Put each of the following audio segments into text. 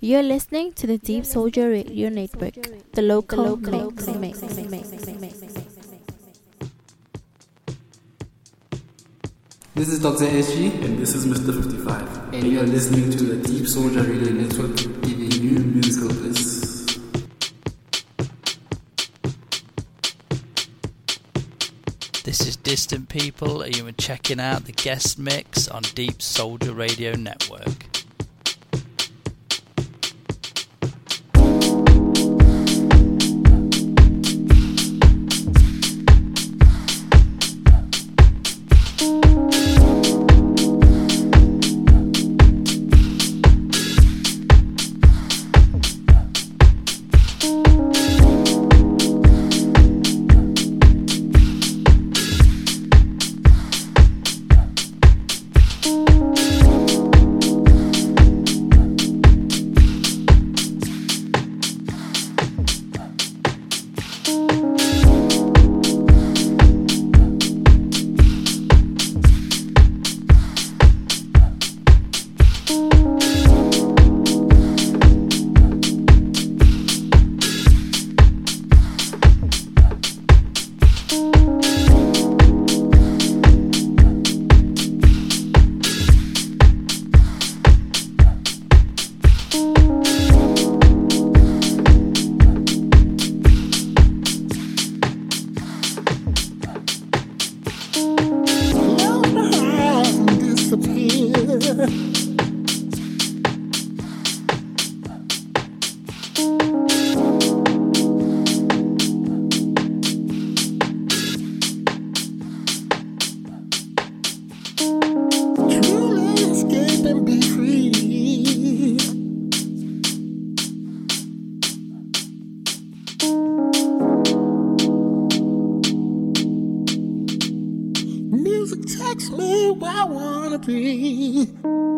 You're listening to the Deepsoulja Radio Network, the local mix. mix, mix, mix, mix. This is Dr. SG, And this is Mr. 55. and you are listening to the Deepsoulja Radio Network, giving you musical bliss. This is Distant People, and you are checking out the guest mix on Deepsoulja Radio Network. Wanna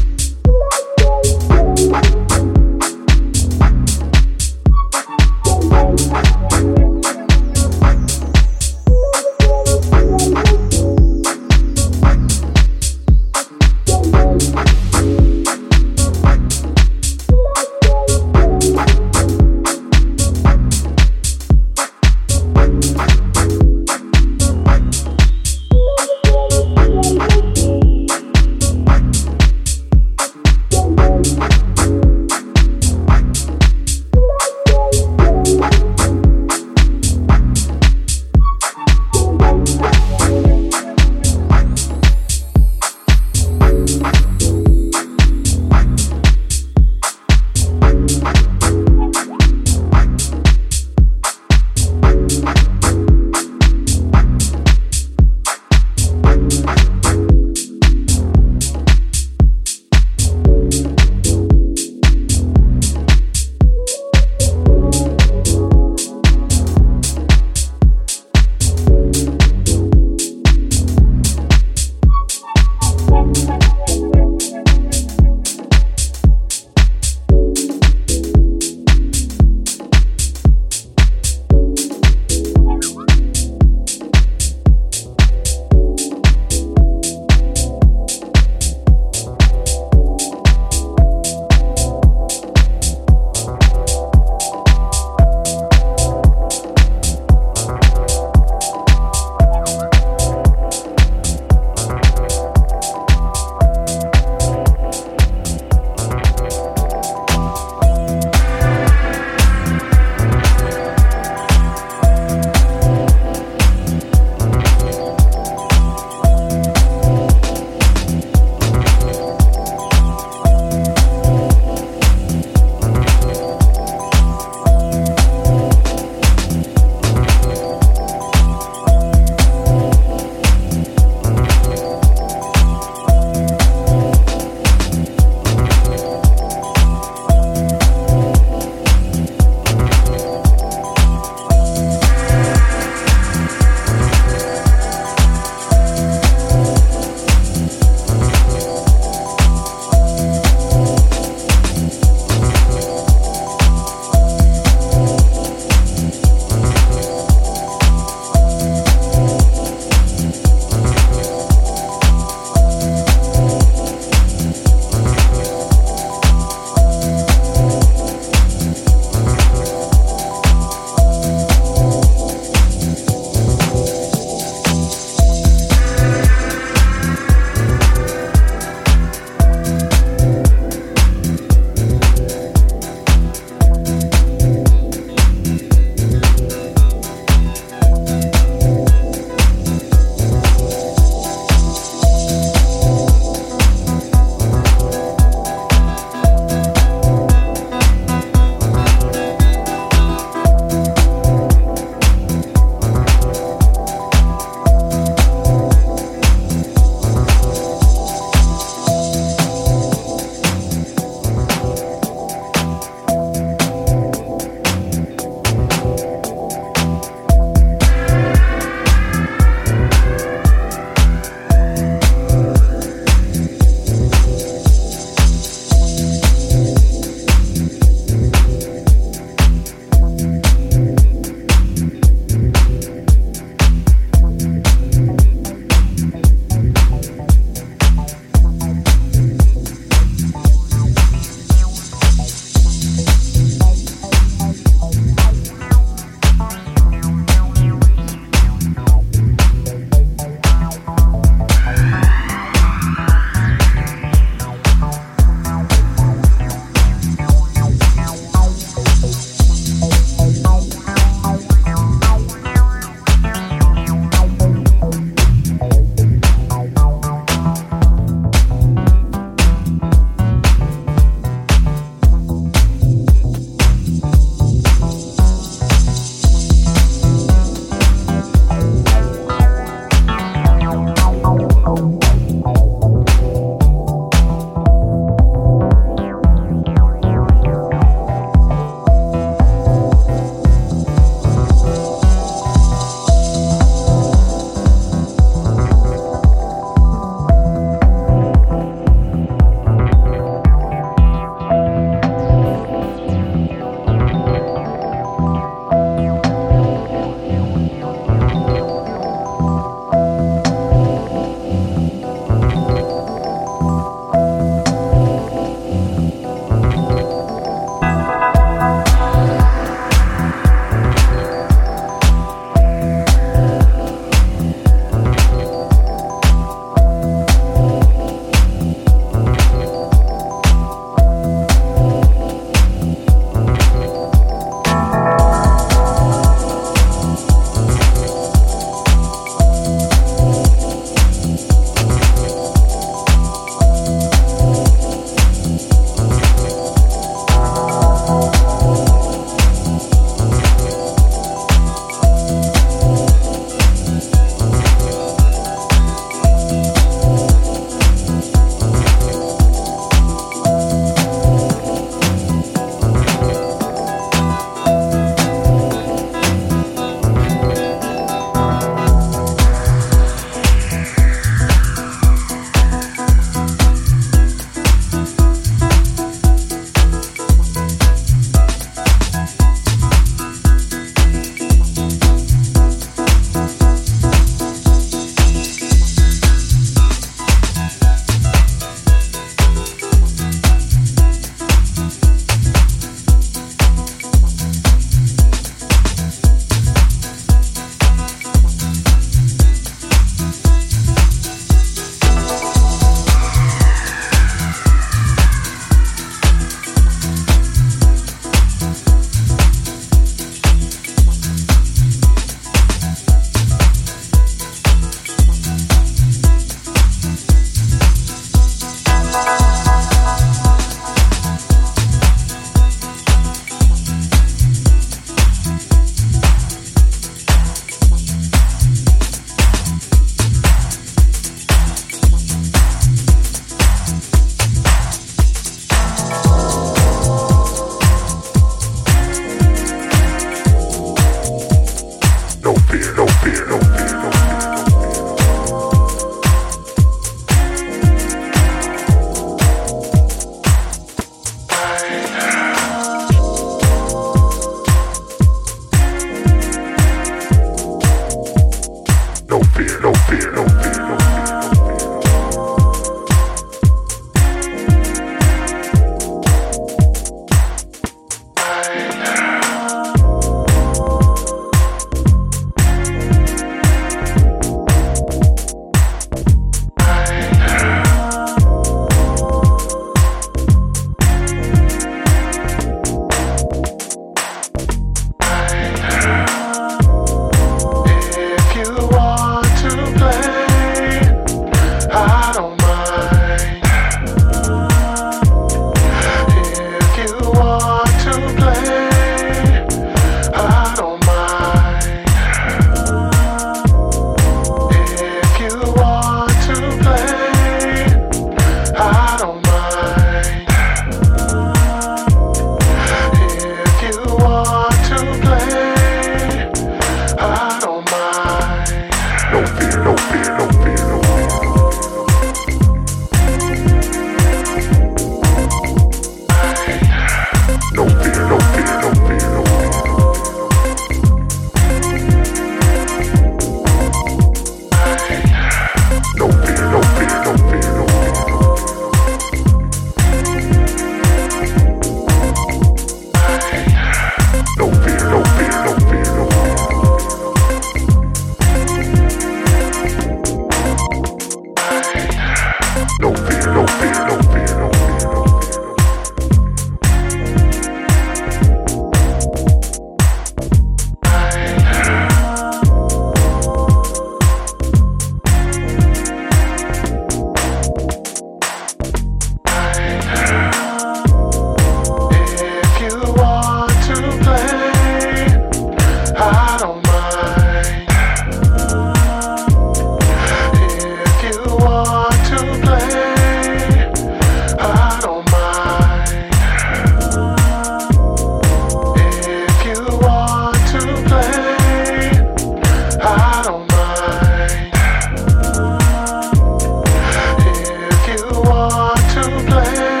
so blind.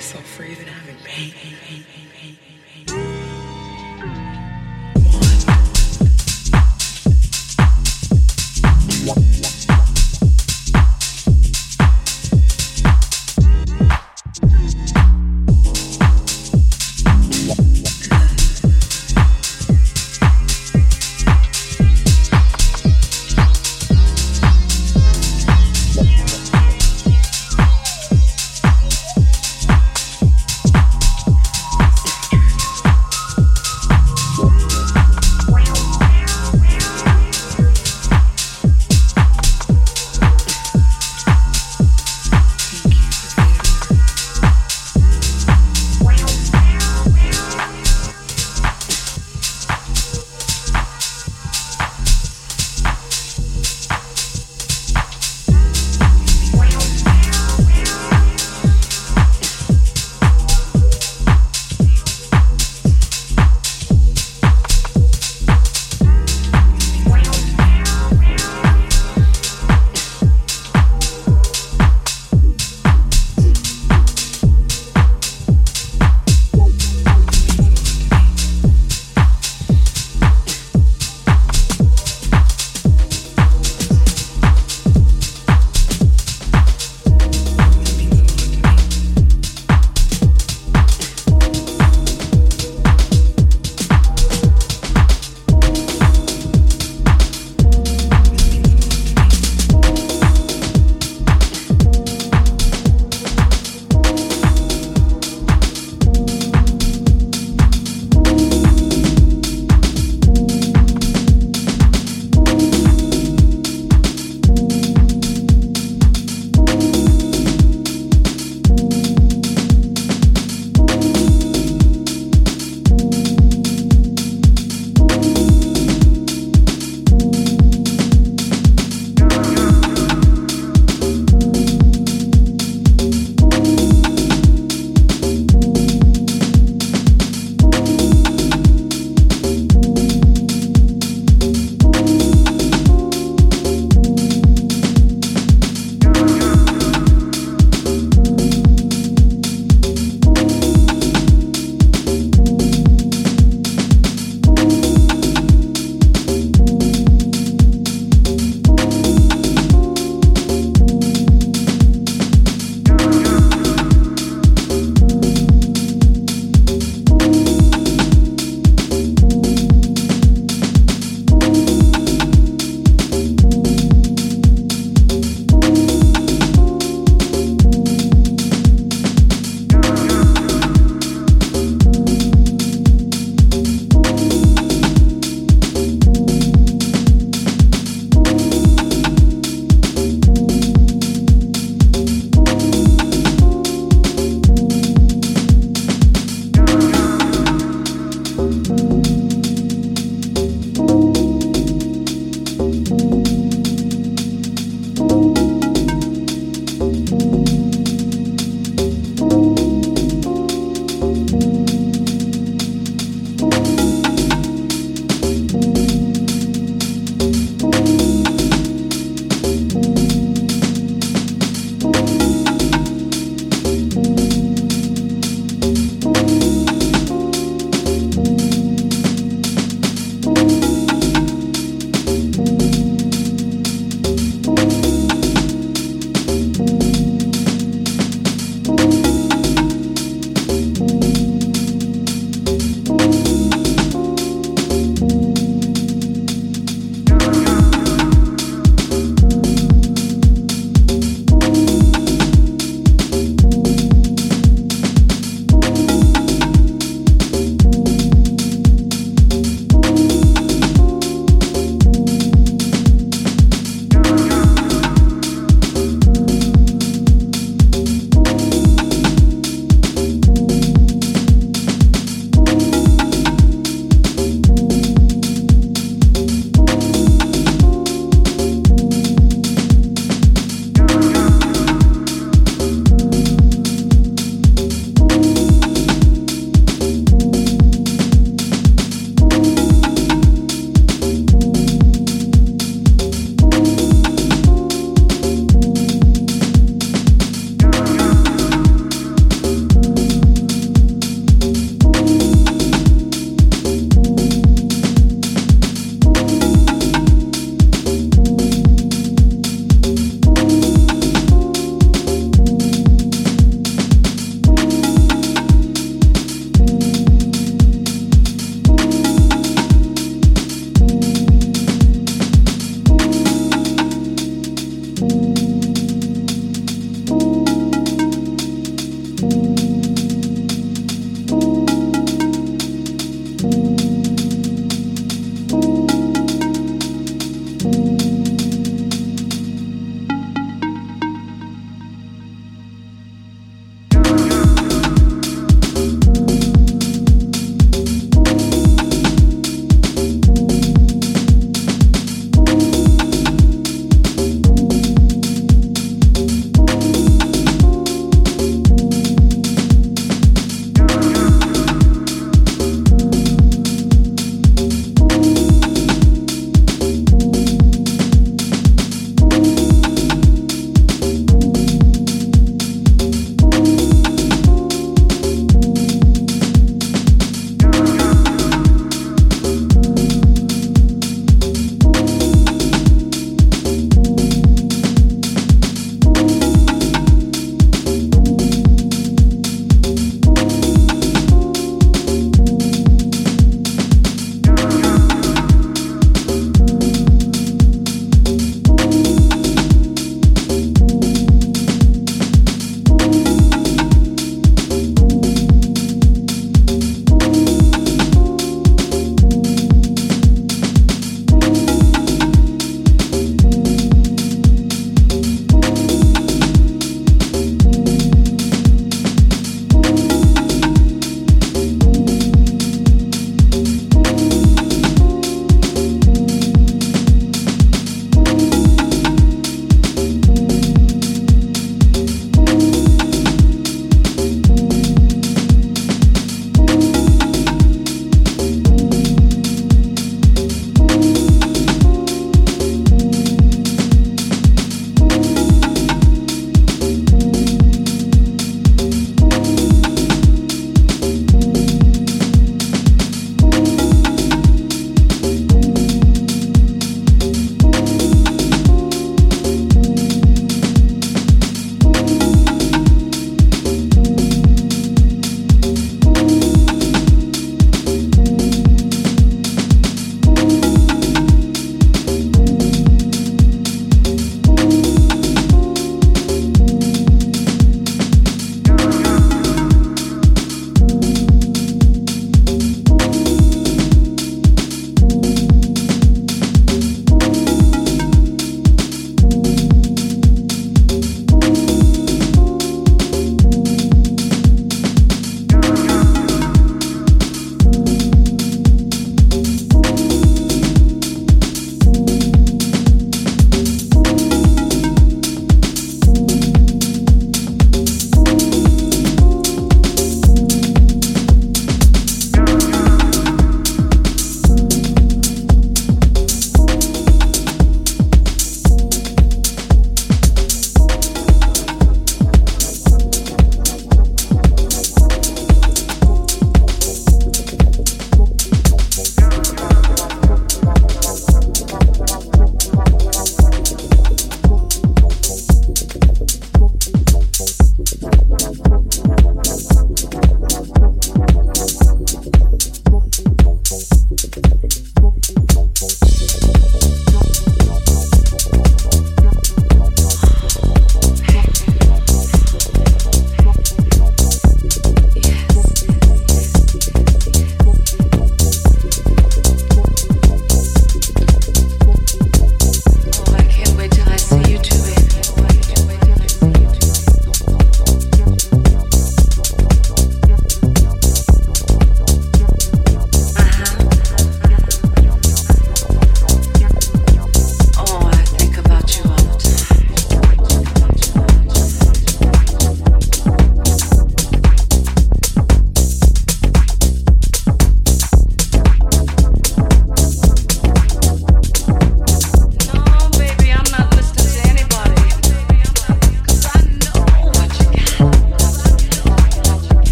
Myself for even having pain.